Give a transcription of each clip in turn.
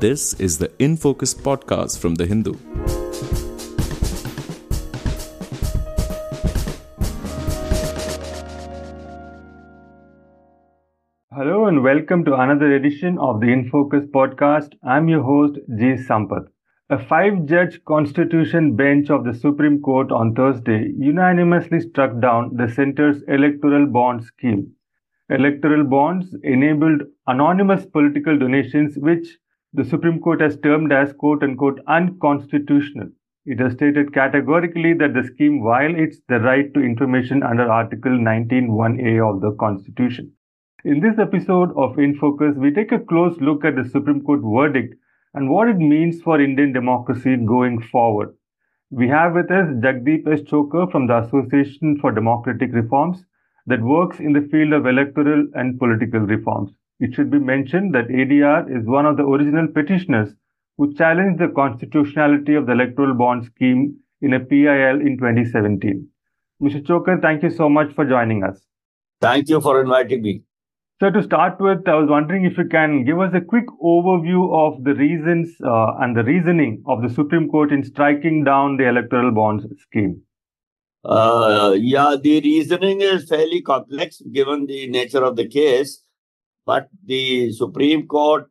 This is the In Focus podcast from The Hindu. Hello and welcome to another edition of the In Focus podcast. I'm your host, G. Sampath. A five judge constitution bench of the Supreme Court on Thursday unanimously struck down the center's electoral bond scheme. Electoral bonds enabled anonymous political donations, which the Supreme Court has termed as quote unquote unconstitutional. It has stated categorically that the scheme violates the right to information under Article 19.1a of the Constitution. In this episode of In Focus, we take a close look at the Supreme Court verdict and what it means for Indian democracy going forward. We have with us Jagdeep S. From the Association for Democratic Reforms that works in the field of electoral and political reforms. It should be mentioned that ADR is one of the original petitioners who challenged the constitutionality of the electoral bond scheme in a PIL in 2017. Mr. Chhokar, thank you so much for joining us. Thank you for inviting me. So to start with, I was wondering if you can give us a quick overview of the reasons uh, and the reasoning of the Supreme Court in striking down the electoral bonds scheme. Uh, yeah, the reasoning is fairly complex given the nature of the case, but the Supreme Court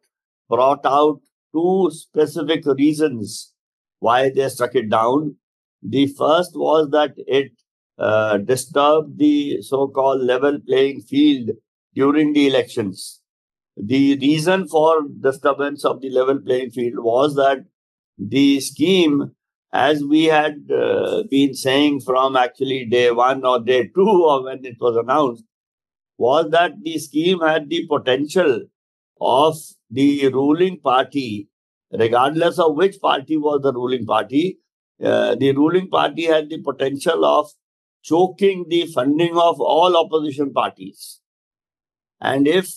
brought out two specific reasons why they struck it down. The first was that it uh, disturbed the so-called level playing field during the elections. The reason for disturbance of the level playing field was that the scheme, as we had uh, been saying from actually day one or day two or when it was announced, was that the scheme had the potential of the ruling party, regardless of which party was the ruling party, uh, the ruling party had the potential of choking the funding of all opposition parties. And if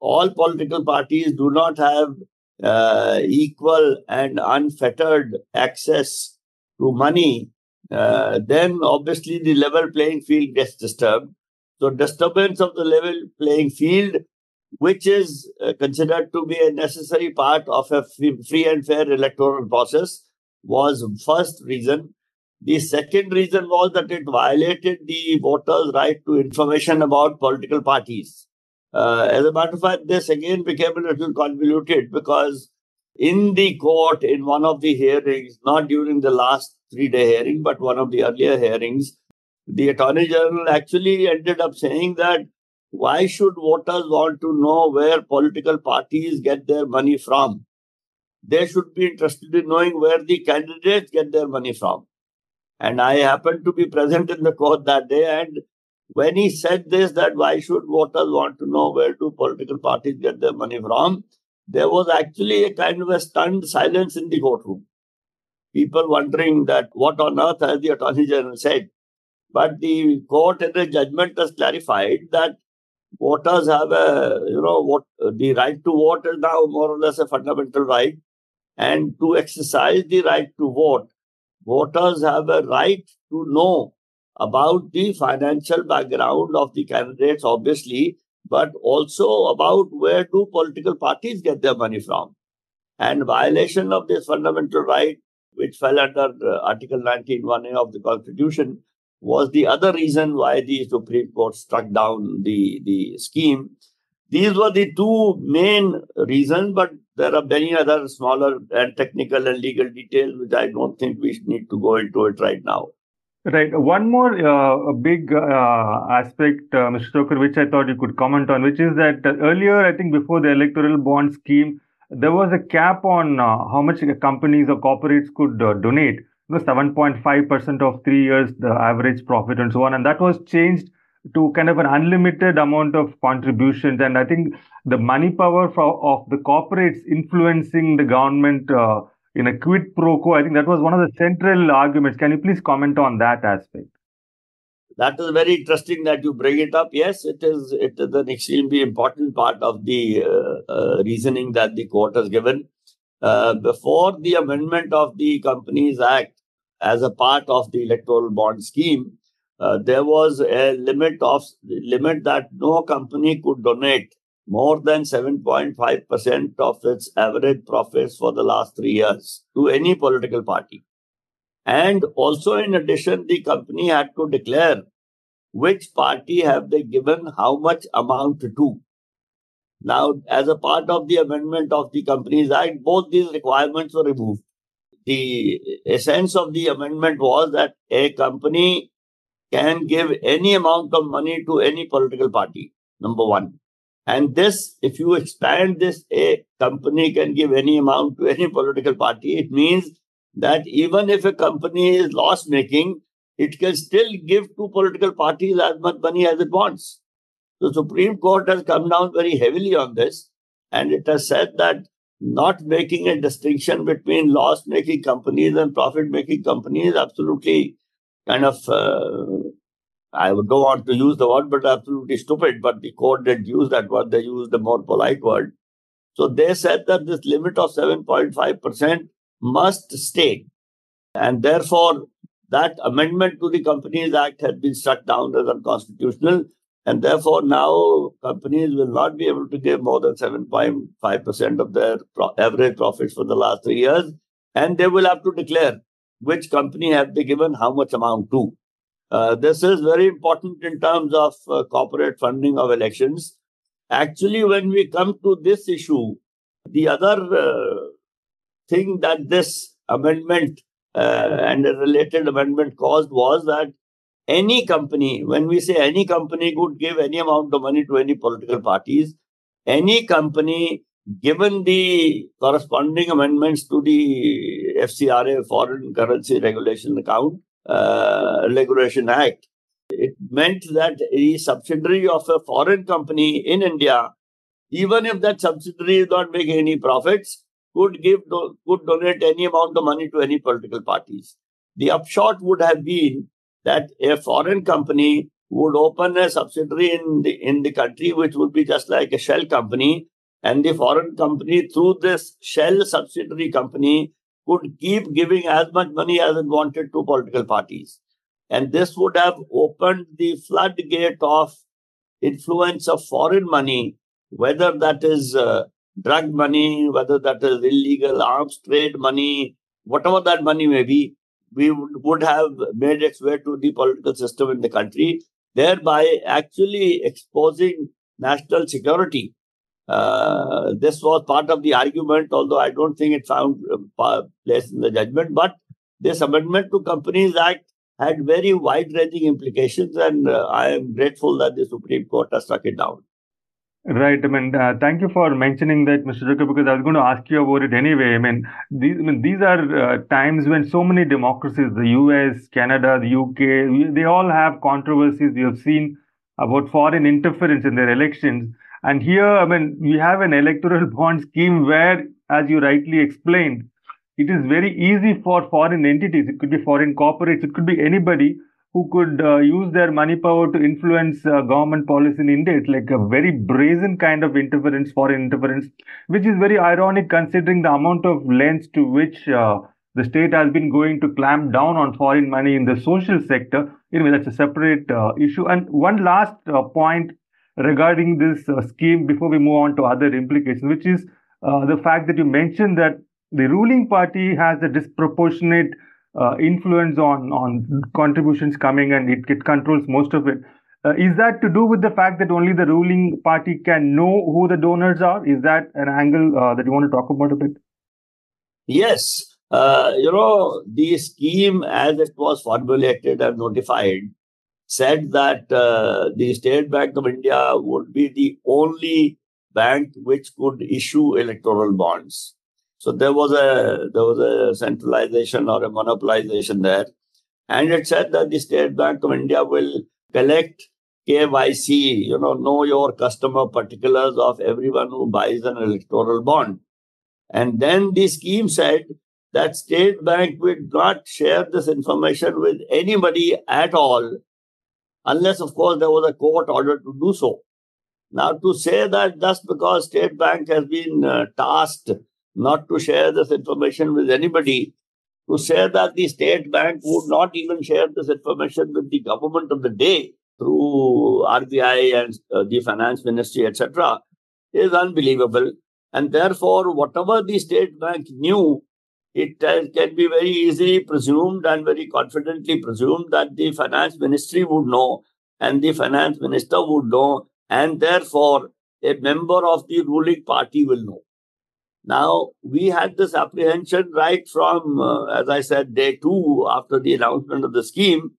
all political parties do not have uh, equal and unfettered access to money, uh, then obviously the level playing field gets disturbed. So, disturbance of the level playing field, which is uh, considered to be a necessary part of a free and fair electoral process, was first reason. The second reason was that it violated the voters' right to information about political parties. Uh, as a matter of fact, this again became a little convoluted because in the court, in one of the hearings, not during the last three day hearing, but one of the earlier hearings, the Attorney General actually ended up saying that why should voters want to know where political parties get their money from? They should be interested in knowing where the candidates get their money from. And I happened to be present in the court that day, and when he said this, that why should voters want to know where do political parties get their money from, there was actually a kind of a stunned silence in the courtroom. People wondering that what on earth has the Attorney General said. But the court in the judgment has clarified that voters have a, you know, what the right to vote is now more or less a fundamental right. And to exercise the right to vote, voters have a right to know about the financial background of the candidates, obviously, but also about where do political parties get their money from. And violation of this fundamental right, which fell under uh, Article 19.1a of the Constitution, was the other reason why the Supreme Court struck down the, the scheme. These were the two main reasons, but there are many other smaller and technical and legal details which I don't think we need to go into it right now. Right. One more uh, big uh, aspect, uh, Mr. Chhokar, which I thought you could comment on, which is that earlier, I think before the electoral bond scheme, there was a cap on uh, how much companies or corporates could uh, donate. It was 7.5% of three years, the average profit and so on. And that was changed to kind of an unlimited amount of contributions. And I think the money power for, of the corporates influencing the government uh, in a quid pro quo. I think that was one of the central arguments. Can you please comment on that aspect? That is very interesting that you bring it up. Yes, it is. It is an extremely important part of the uh, uh, reasoning that the court has given. Uh, before the amendment of the Companies Act, as a part of the electoral bond scheme, uh, there was a limit of limit that no company could donate more than 7.5% of its average profits for the last three years to any political party. And also, in addition, the company had to declare which party have they given how much amount to. Now, as a part of the amendment of the Companies Act, both these requirements were removed. The essence of the amendment was that a company can give any amount of money to any political party, number one. And this, if you expand this, a company can give any amount to any political party. It means that even if a company is loss making, it can still give to political parties as much money as it wants. The Supreme Court has come down very heavily on this, and it has said that not making a distinction between loss making companies and profit making companies absolutely kind of uh, I would go on to use the word, but absolutely stupid. But the court did use that word. They used a more polite word. So they said that this limit of 7.5% must stay. And therefore, that amendment to the Companies Act has been struck down as unconstitutional. And therefore, now companies will not be able to give more than 7.5% of their pro- average profits for the last three years. And they will have to declare which company have they given how much amount to. Uh, this is very important in terms of uh, corporate funding of elections. Actually, when we come to this issue, the other uh, thing that this amendment uh, and a related amendment caused was that any company, when we say any company could give any amount of money to any political parties, any company, given the corresponding amendments to the FCRA, Foreign Currency Regulation Account, uh, Regulation Act, it meant that a subsidiary of a foreign company in India, even if that subsidiary is not making any profits, could give could donate any amount of money to any political parties. The upshot would have been that a foreign company would open a subsidiary in the in the country, which would be just like a shell company, and the foreign company through this shell subsidiary company could keep giving as much money as it wanted to political parties. And this would have opened the floodgate of influence of foreign money, whether that is uh, drug money, whether that is illegal arms trade money, whatever that money may be, we would, have made its way to the political system in the country, thereby actually exposing national security uh, this was part of the argument, although I don't think it found uh, place in the judgment. But this amendment to Companies Act had very wide-ranging implications, and uh, I am grateful that the Supreme Court has struck it down. Right. I mean, uh, thank you for mentioning that, Mr. Chhokar, because I was going to ask you about it anyway. I mean, these, I mean, these are uh, times when so many democracies, the US, Canada, the UK, they all have controversies. Have seen about foreign interference in their elections. And here, I mean, we have an electoral bond scheme where, as you rightly explained, it is very easy for foreign entities, it could be foreign corporates, it could be anybody who could uh, use their money power to influence uh, government policy in India. It's like a very brazen kind of interference, foreign interference, which is very ironic considering the amount of lengths to which uh, the state has been going to clamp down on foreign money in the social sector. Anyway, that's a separate uh, issue. And one last uh, point regarding this uh, scheme before we move on to other implications, which is the fact that you mentioned that the ruling party has a disproportionate uh, influence on on contributions coming and it, it controls most of it. Uh, is that to do with the fact that only the ruling party can know who the donors are? Is that an angle uh, that you want to talk about a bit? Yes. Uh, you know, the scheme as it was formulated and notified said that uh, the State Bank of India would be the only bank which could issue electoral bonds. So there was a there was a centralization or a monopolization there, and it said that the State Bank of India will collect KYC, you know, know your customer particulars of everyone who buys an electoral bond. And then the scheme said that State Bank would not share this information with anybody at all unless, of course, there was a court order to do so. Now, to say that just because State Bank has been uh, tasked not to share this information with anybody, to say that the State Bank would not even share this information with the government of the day through RBI and uh, the Finance Ministry, etc., is unbelievable. And therefore, whatever the state bank knew, it uh, can be very easily presumed and very confidently presumed that the finance ministry would know and the finance minister would know, and therefore a member of the ruling party will know. Now, we had this apprehension right from, uh, as I said, day two after the announcement of the scheme.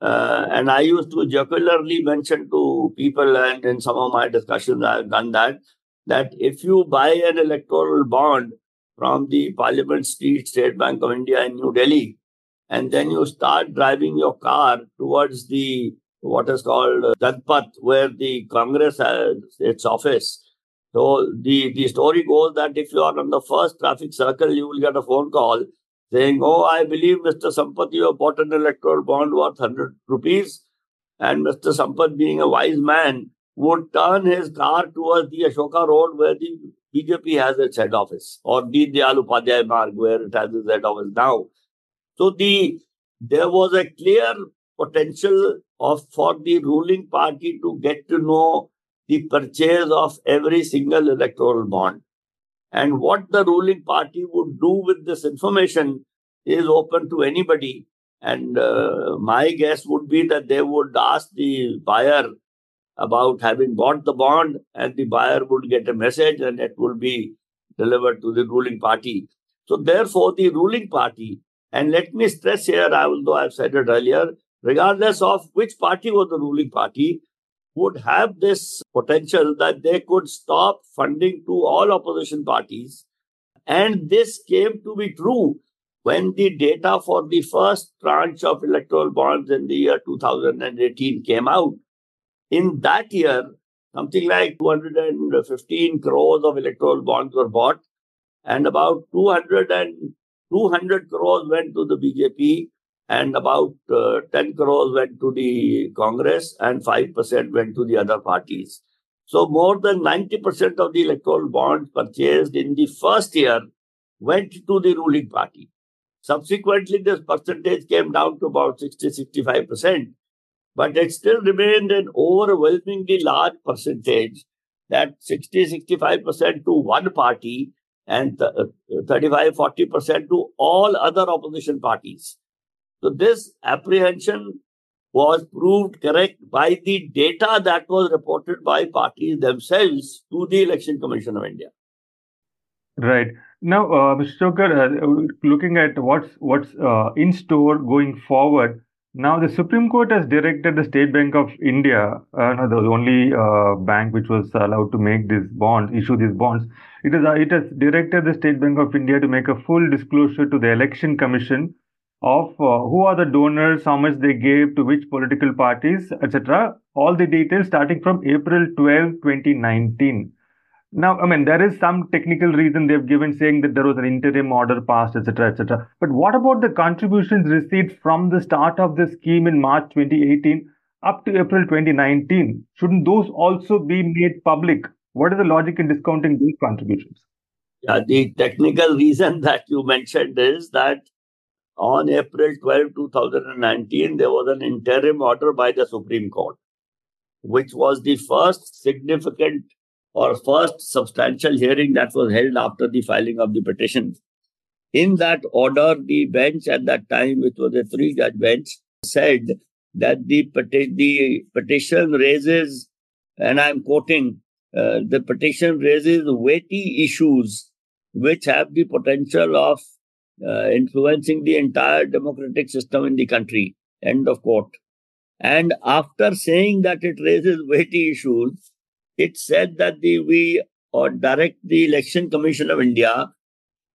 Uh, and I used to jocularly mention to people, and in some of my discussions, I've done that, that if you buy an electoral bond from the Parliament Street State Bank of India in New Delhi, and then you start driving your car towards the what is called Janpath, where the Congress has its office. So the, the story goes that if you are on the first traffic circle, you will get a phone call saying, Oh, I believe Mr. Sampath, you have bought an electoral bond worth 100 rupees. And Mr. Sampath, being a wise man, would turn his car towards the Ashoka Road where the BJP has its head office, or the Dayal Upadhyay Marg where it has its head office now. So the there was a clear potential of for the ruling party to get to know the purchase of every single electoral bond. And what the ruling party would do with this information is open to anybody. And uh, my guess would be that they would ask the buyer about having bought the bond, and the buyer would get a message and it will be delivered to the ruling party. So, therefore, the ruling party, and let me stress here, although I've said it earlier, regardless of which party was the ruling party, would have this potential that they could stop funding to all opposition parties. And this came to be true when the data for the first tranche of electoral bonds in the year 2018 came out. In that year, something like 215 crores of electoral bonds were bought, and about 200 and 200 crores went to the BJP, and about uh, 10 crores went to the Congress and 5% went to the other parties. So more than 90% of the electoral bonds purchased in the first year went to the ruling party. Subsequently, this percentage came down to about 60 65%, but it still remained an overwhelmingly large percentage that 60 65% to one party and 35 40% to all other opposition parties. So this apprehension was proved correct by the data that was reported by parties themselves to the Election Commission of India. Right. Now, uh, Mr. Chhokar, uh, looking at what's what's uh, in store going forward, now the Supreme Court has directed the State Bank of India, uh, the only uh, bank which was allowed to make these bonds, issue these bonds. It is it has directed the State Bank of India to make a full disclosure to the Election Commission of uh, who are the donors, how much they gave to which political parties, etc. All the details starting from April 12, 2019. Now, I mean, there is some technical reason they've given saying that there was an interim order passed, etc., etc. But what about the contributions received from the start of the scheme in March 2018 up to April 2019? Shouldn't those also be made public? What is the logic in discounting these contributions? Yeah, the technical reason that you mentioned is that on April 12, 2019, there was an interim order by the Supreme Court, which was the first significant or first substantial hearing that was held after the filing of the petition. In that order, the bench at that time, which was a three judge bench, said that the, peti- the petition raises, and I'm quoting, uh, the petition raises weighty issues which have the potential of uh, influencing the entire democratic system in the country. End of quote. And after saying that it raises weighty issues, it said that the, we or direct the Election Commission of India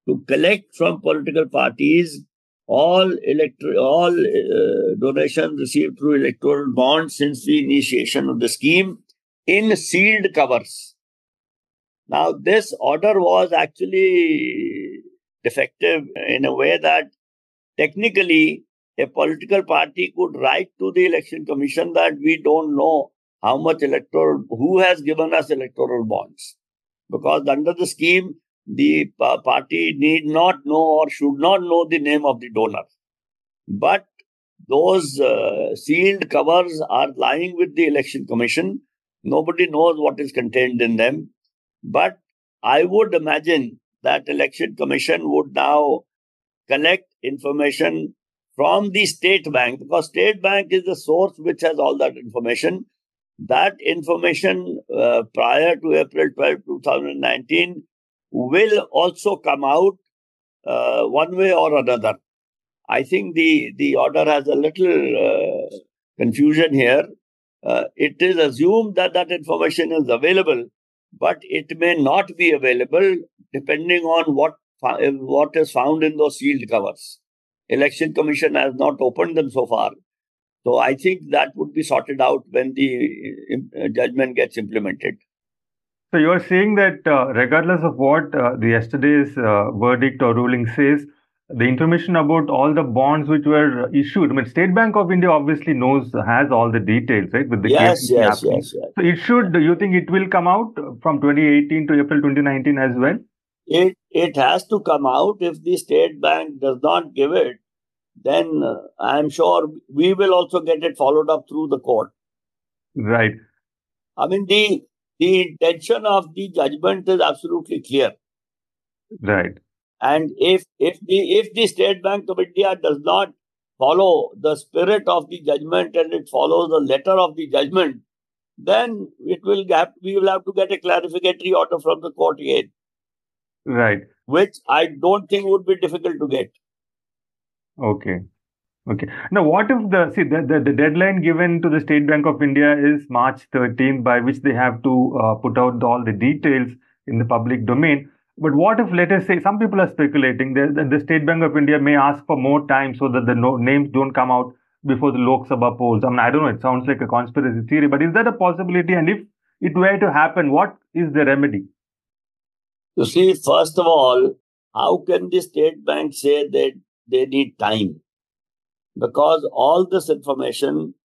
to collect from political parties all electro- all uh, donations received through electoral bonds since the initiation of the scheme in sealed covers. Now, this order was actually defective in a way that technically a political party could write to the election commission that we don't know how much electoral, who has given us electoral bonds. Because under the scheme, the party need not know or should not know the name of the donor. But those uh, sealed covers are lying with the election commission. Nobody knows what is contained in them. But I would imagine that election commission would now collect information from the state bank because state bank is the source which has all that information. That information uh, prior to april 12 2019 will also come out uh, one way or another. I think the the order has a little uh, confusion here. Uh, it is assumed that that information is available but it may not be available depending on what what is found in those sealed covers. Election Commission has not opened them so far. So I think that would be sorted out when the uh, judgment gets implemented. So you are saying that uh, regardless of what uh, the yesterday's uh, verdict or ruling says, the information about all the bonds which were issued. I mean, State Bank of India obviously knows has all the details, right? With the yes, yes, yes, yes. So it should. You think it will come out from 2018 to April 2019 as well? It it has to come out. If the State Bank does not give it, then uh, I'm sure we will also get it followed up through the court. Right. I mean the the intention of the judgment is absolutely clear. Right and if if the if the State Bank of India does not follow the spirit of the judgment and it follows the letter of the judgment, then it will have we will have to get a clarificatory order from the court again. Right. Which I don't think would be difficult to get. Okay. Okay. Now, what if the see the, the, the deadline given to the State Bank of India is March 13th, by which they have to uh, put out all the details in the public domain. But what if, let us say, some people are speculating that the State Bank of India may ask for more time so that the no, names don't come out before the Lok Sabha polls. I mean, I don't know, it sounds like a conspiracy theory, but is that a possibility? And if it were to happen, what is the remedy? You see, first of all, how can the state bank say that they need time? Because all this information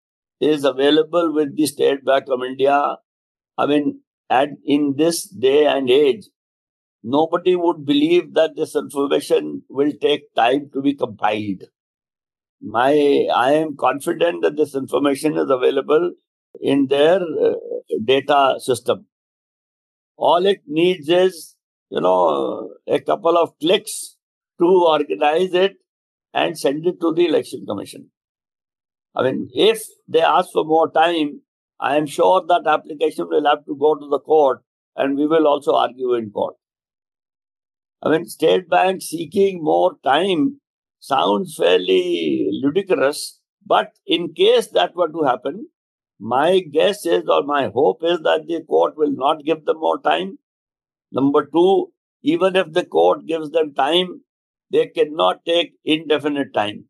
is available with the State Bank of India. I mean, at in this day and age, nobody would believe that this information will take time to be compiled. My, I am confident that this information is available in their uh, data system. All it needs is, you know, a couple of clicks to organize it and send it to the election commission. I mean, if they ask for more time, I am sure that application will have to go to the court and we will also argue in court. I mean, State Bank seeking more time sounds fairly ludicrous, but in case that were to happen, my guess is or my hope is that the court will not give them more time. Number two, even if the court gives them time, they cannot take indefinite time.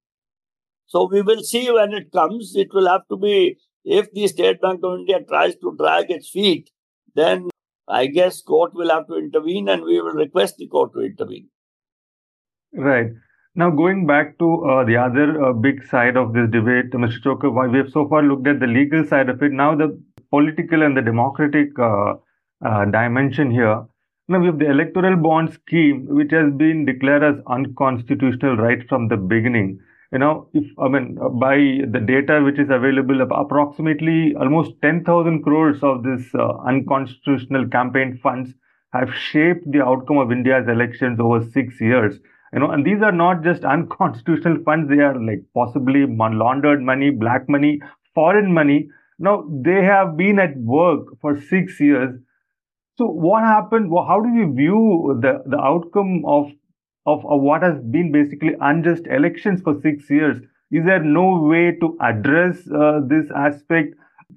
So we will see when it comes. It will have to be, if the State Bank of India tries to drag its feet, then I guess court will have to intervene and we will request the court to intervene. Right. Now, going back to uh, the other uh, big side of this debate, Mr. Chhokar, we have so far looked at the legal side of it. Now, the political and the democratic uh, uh dimension here. Now, we have the electoral bond scheme, which has been declared as unconstitutional right from the beginning you know, if I mean, uh, by the data which is available, approximately almost 10,000 crores of this uh, unconstitutional campaign funds have shaped the outcome of India's elections over six years. You know, and these are not just unconstitutional funds; they are like possibly laundered money, black money, foreign money. Now they have been at work for six years. So what happened? How do you view the the outcome of of, what has been basically unjust elections for six years. Is there no way to address uh, this aspect?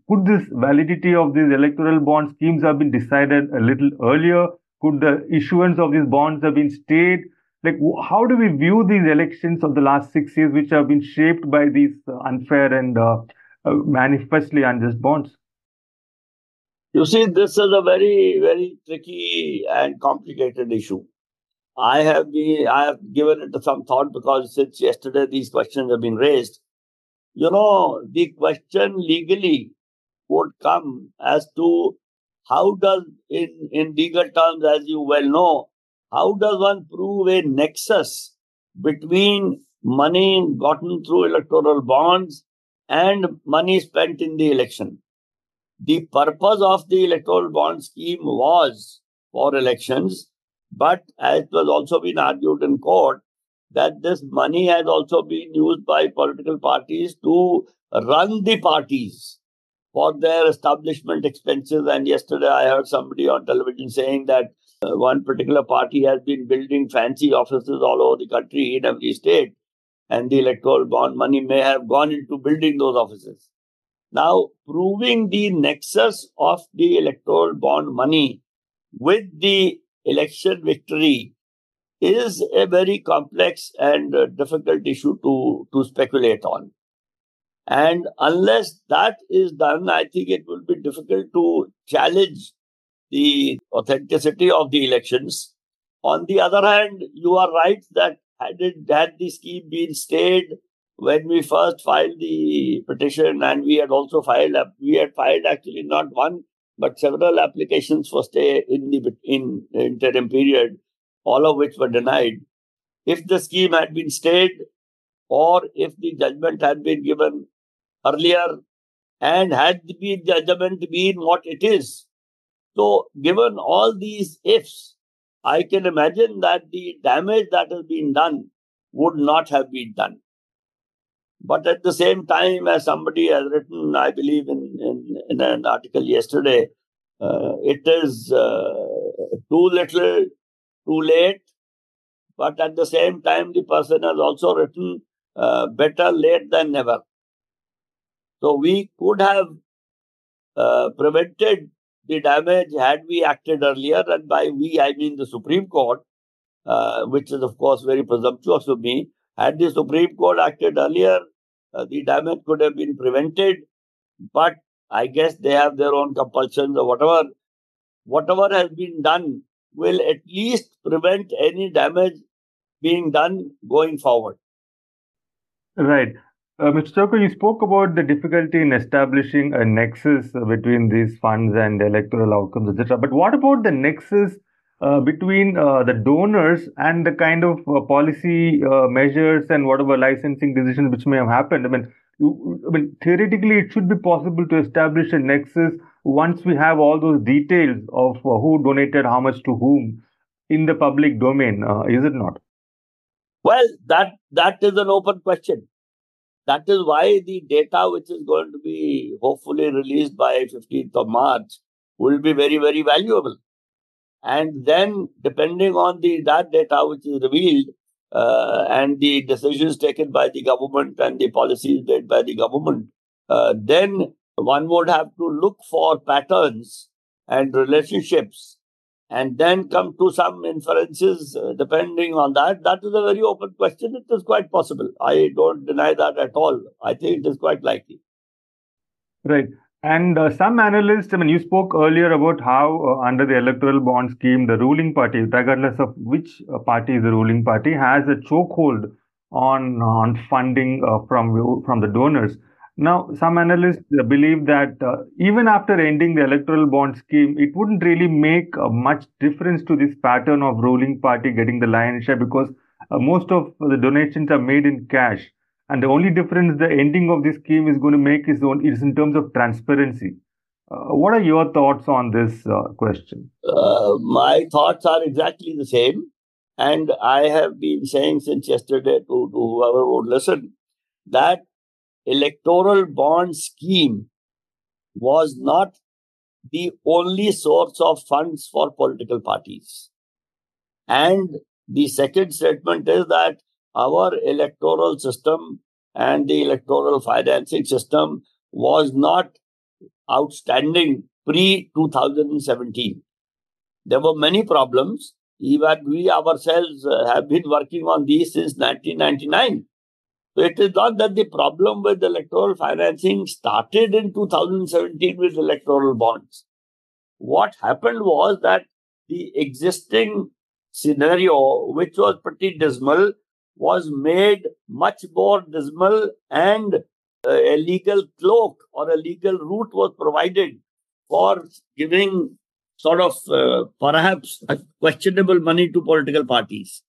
Could this validity of these electoral bond schemes have been decided a little earlier? Could the issuance of these bonds have been stayed? Like, how do we view these elections of the last six years, which have been shaped by these uh, unfair and uh, uh, manifestly unjust bonds? You see, this is a very, very tricky and complicated issue. I have been, I have given it some thought because since yesterday these questions have been raised. You know, the question legally would come as to how does, in, in legal terms, as you well know, how does one prove a nexus between money gotten through electoral bonds and money spent in the election? The purpose of the electoral bond scheme was for elections. But as it was also been argued in court, that this money has also been used by political parties to run the parties for their establishment expenses. And yesterday I heard somebody on television saying that uh, one particular party has been building fancy offices all over the country in every state, and the electoral bond money may have gone into building those offices. Now, proving the nexus of the electoral bond money with the election victory is a very complex and uh, difficult issue to, to speculate on. And unless that is done, I think it will be difficult to challenge the authenticity of the elections. On the other hand, you are right that had, it, had the scheme been stayed when we first filed the petition, and we had also filed, we had filed actually not one but several applications for stay in the in interim period, all of which were denied. If the scheme had been stayed, or if the judgment had been given earlier, and had the judgment been what it is, so given all these ifs, I can imagine that the damage that has been done would not have been done. But at the same time, as somebody has written, I believe in, in, in an article yesterday, uh, it is uh, too little, too late. But at the same time, the person has also written uh, better late than never. So we could have uh, prevented the damage had we acted earlier. And by we, I mean the Supreme Court, uh, which is, of course, very presumptuous of me. Had the Supreme Court acted earlier, uh, the damage could have been prevented. But I guess they have their own compulsions or whatever. Whatever has been done will at least prevent any damage being done going forward. Right. Uh, Mr. Chhokar, you spoke about the difficulty in establishing a nexus between these funds and electoral outcomes, etc. But what about the nexus uh, between uh, the donors and the kind of uh, policy uh, measures and whatever licensing decisions which may have happened. I mean, you, I mean, theoretically, it should be possible to establish a nexus once we have all those details of uh, who donated how much to whom in the public domain. Is it not? Well, that that is an open question. That is why the data, which is going to be hopefully released by 15th of March, will be very, very valuable and then depending on the that data which is revealed uh, and the decisions taken by the government and the policies made by the government, uh, then one would have to look for patterns and relationships and then come to some inferences uh, depending on that. That is a very open question. It is quite possible. I don't deny that at all. I think it is quite likely. Right. And uh, some analysts, I mean, you spoke earlier about how uh, under the electoral bond scheme, the ruling party, regardless of which uh, party is the ruling party, has a chokehold on on funding uh, from from the donors. Now, some analysts believe that uh, even after ending the electoral bond scheme, it wouldn't really make uh, much difference to this pattern of ruling party getting the lion's share because most of the donations are made in cash. And the only difference the ending of this scheme is going to make is, on, is in terms of transparency. Uh, what are your thoughts on this uh, question? Uh, my thoughts are exactly the same. And I have been saying since yesterday to, to whoever would listen that electoral bond scheme was not the only source of funds for political parties. And the second statement is that our electoral system and the electoral financing system was not outstanding pre 2017. There were many problems. Even we ourselves uh, have been working on these since 1999. So it is not that the problem with electoral financing started in 2017 with electoral bonds. What happened was that the existing scenario, which was pretty dismal, was made much more dismal and a legal cloak or a legal route was provided for giving sort of uh, perhaps questionable money to political parties.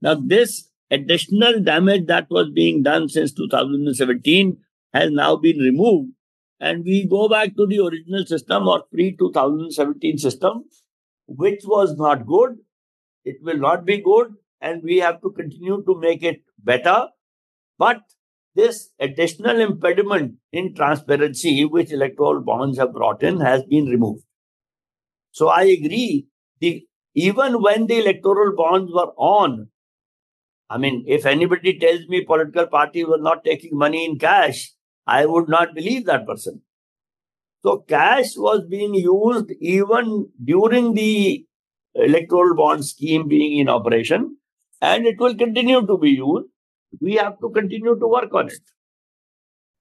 Now, this additional damage that was being done since 2017 has now been removed, and we go back to the original system or pre 2017 system, which was not good. It will not be good, and we have to continue to make it better. But this additional impediment in transparency, which electoral bonds have brought in, has been removed. So I agree. The, even when the electoral bonds were on, I mean, if anybody tells me political party were not taking money in cash, I would not believe that person. So cash was being used even during the electoral bond scheme being in operation, and it will continue to be used. We have to continue to work on it.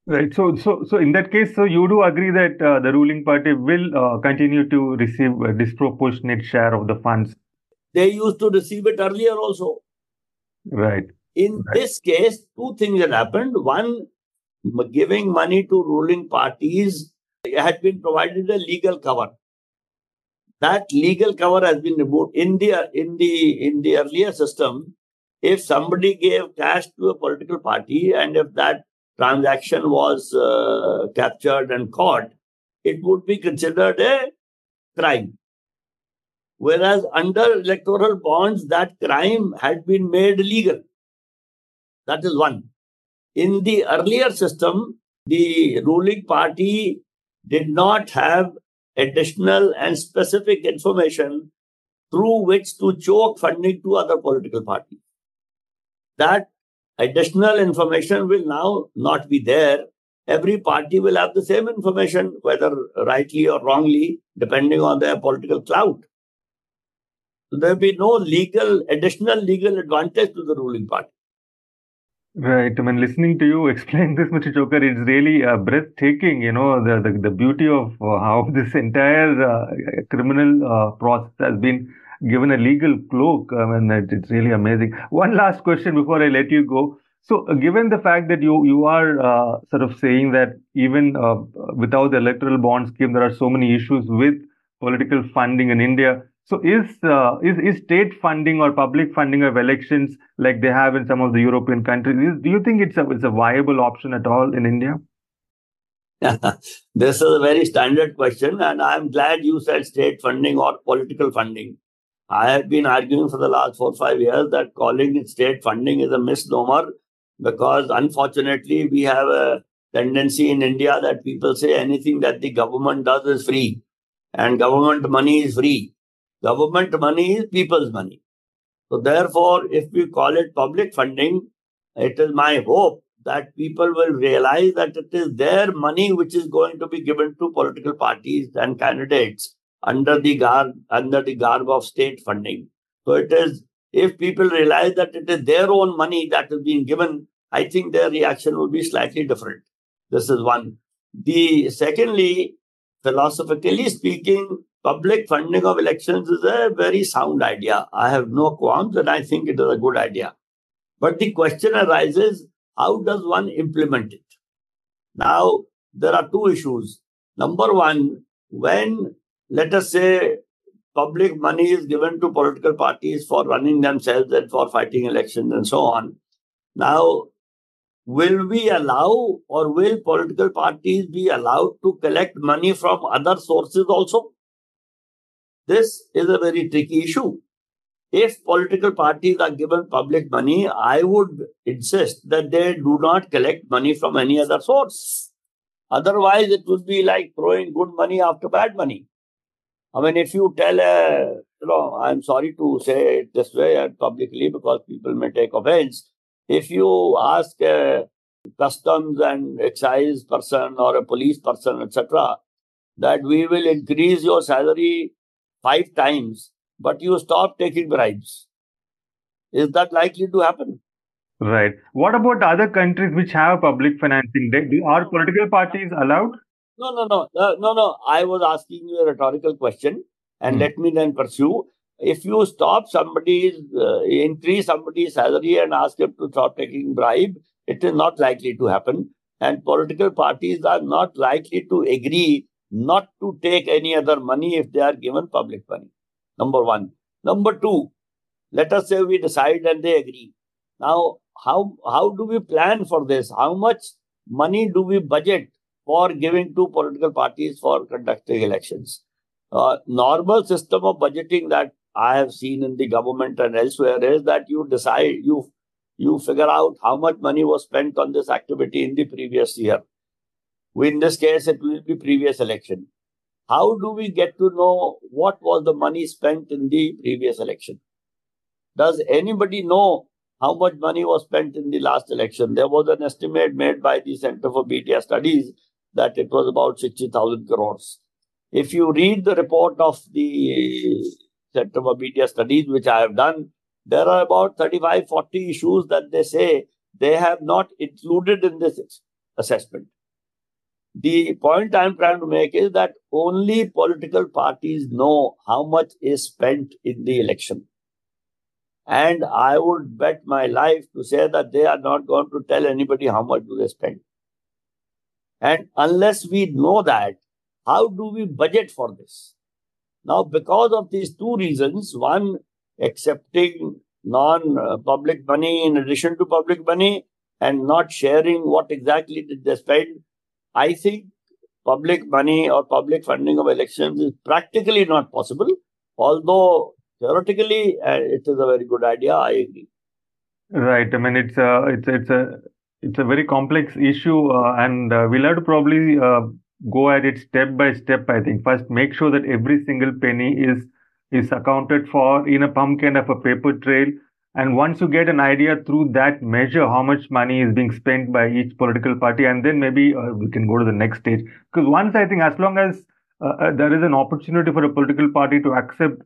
Right. So, so, so in that case, so you do agree that uh, the ruling party will uh, continue to receive a disproportionate share of the funds. They used to receive it earlier also. Right. In Right. this case, two things had happened. One, giving money to ruling parties had been provided a legal cover. That legal cover has been removed in the in the in the earlier system. If somebody gave cash to a political party and if that transaction was uh, captured and caught, it would be considered a crime. Whereas under electoral bonds, that crime had been made legal. That is one. In the earlier system, the ruling party did not have additional and specific information through which to choke funding to other political parties. That additional information will now not be there. Every party will have the same information, whether rightly or wrongly, depending on their political clout. So there will be no legal, additional legal advantage to the ruling party. Right. I mean, listening to you explain this, Mr. Chhokar, it's really uh, breathtaking. You know, the, the, the beauty of uh, how this entire uh, criminal uh, process has been given a legal cloak. I mean, it, it's really amazing. One last question before I let you go. So, uh, given the fact that you you are uh, sort of saying that even without the electoral bond scheme, there are so many issues with political funding in India. So, is uh, is is state funding or public funding of elections like they have in some of the European countries? Is, do you think it's a it's a viable option at all in India? this is a very standard question, and I'm glad you said state funding or political funding. I have been arguing for the last four or five years that calling it state funding is a misnomer because unfortunately we have a tendency in India that people say anything that the government does is free and government money is free. Government money is people's money. So therefore, if we call it public funding, it is my hope that people will realize that it is their money which is going to be given to political parties and candidates under the garb under the garb of state funding. So it is if people realize that it is their own money that is being given, I think their reaction will be slightly different. This is one. The secondly, philosophically speaking, public funding of elections is a very sound idea. I have no qualms and I think it is a good idea. But the question arises how does one implement it? Now, there are two issues. Number one, when, let us say, public money is given to political parties for running themselves and for fighting elections and so on. Now, will we allow or will political parties be allowed to collect money from other sources also? This is a very tricky issue. If political parties are given public money, I would insist that they do not collect money from any other source. Otherwise, it would be like throwing good money after bad money. I mean, if you tell a, you know, I'm sorry to say it this way and publicly because people may take offense. If you ask a customs and excise person or a police person, etc., that we will increase your salary five times, but you stop taking bribes. Is that likely to happen? Right. What about other countries which have public financing? Do, are political parties allowed? No, no, no, uh, no, no. I was asking you a rhetorical question, and Hmm. let me then pursue. If you stop somebody's, uh, increase somebody's salary and ask him to stop taking bribe, it is not likely to happen. And political parties are not likely to agree not to take any other money if they are given public money. Number one. Number two, let us say we decide and they agree. Now, how how do we plan for this? How much money do we budget for giving to political parties for conducting elections? uh, normal system of budgeting that I have seen in the government and elsewhere is that you decide, you you figure out how much money was spent on this activity in the previous year. In this case, it will be previous election. How do we get to know what was the money spent in the previous election? Does anybody know how much money was spent in the last election? There was an estimate made by the Center for Media Studies that it was about 60,000 crores. If you read the report of the Center for Media Studies, which I have done, there are about 35, 40 issues that they say they have not included in this assessment. The point I'm trying to make is that only political parties know how much is spent in the election. And I would bet my life to say that they are not going to tell anybody how much do they spend. And unless we know that, how do we budget for this? Now, because of these two reasons, one, accepting non-public money in addition to public money and not sharing what exactly did they spend, I think public money or public funding of elections is practically not possible. Although theoretically uh, it is a very good idea, I agree. Right. I mean, it's a it's it's a it's a very complex issue, uh, and uh, we'll have to probably uh, go at it step by step. I think first make sure that every single penny is is accounted for in a pumpkin of a paper trail. And once you get an idea through that measure how much money is being spent by each political party, and then maybe uh, we can go to the next stage. Because once I think as long as uh, uh there is an opportunity for a political party to accept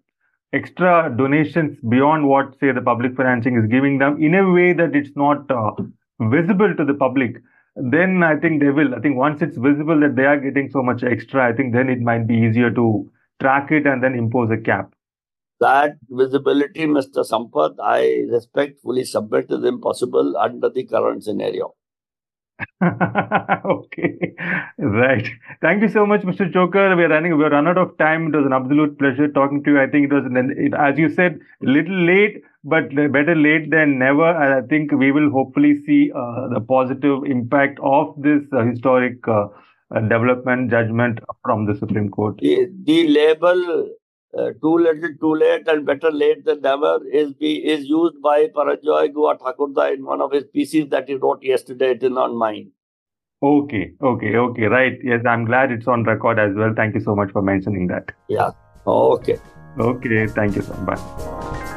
extra donations beyond what say the public financing is giving them in a way that it's not uh, visible to the public then i think they will i think once it's visible that they are getting so much extra i think then it might be easier to track it and then impose a cap that visibility mr sampath i respectfully submit is impossible under the current scenario okay, right. Thank you so much, Mr. Chhokar. We're running, we're run out of time. It was an absolute pleasure talking to you. I think it was, it, as you said, a little late, but better late than never. I think we will hopefully see uh, the positive impact of this uh, historic uh, uh development judgment from the Supreme Court. The, the label uh, too little, too late, and better late than never is be, is used by Paranjoy Guha Thakurta in one of his pieces that he wrote yesterday. It is not mine. Okay, okay, okay, right. Yes, I'm glad it's on record as well. Thank you so much for mentioning that. Yeah. Okay. Okay. Thank you so much.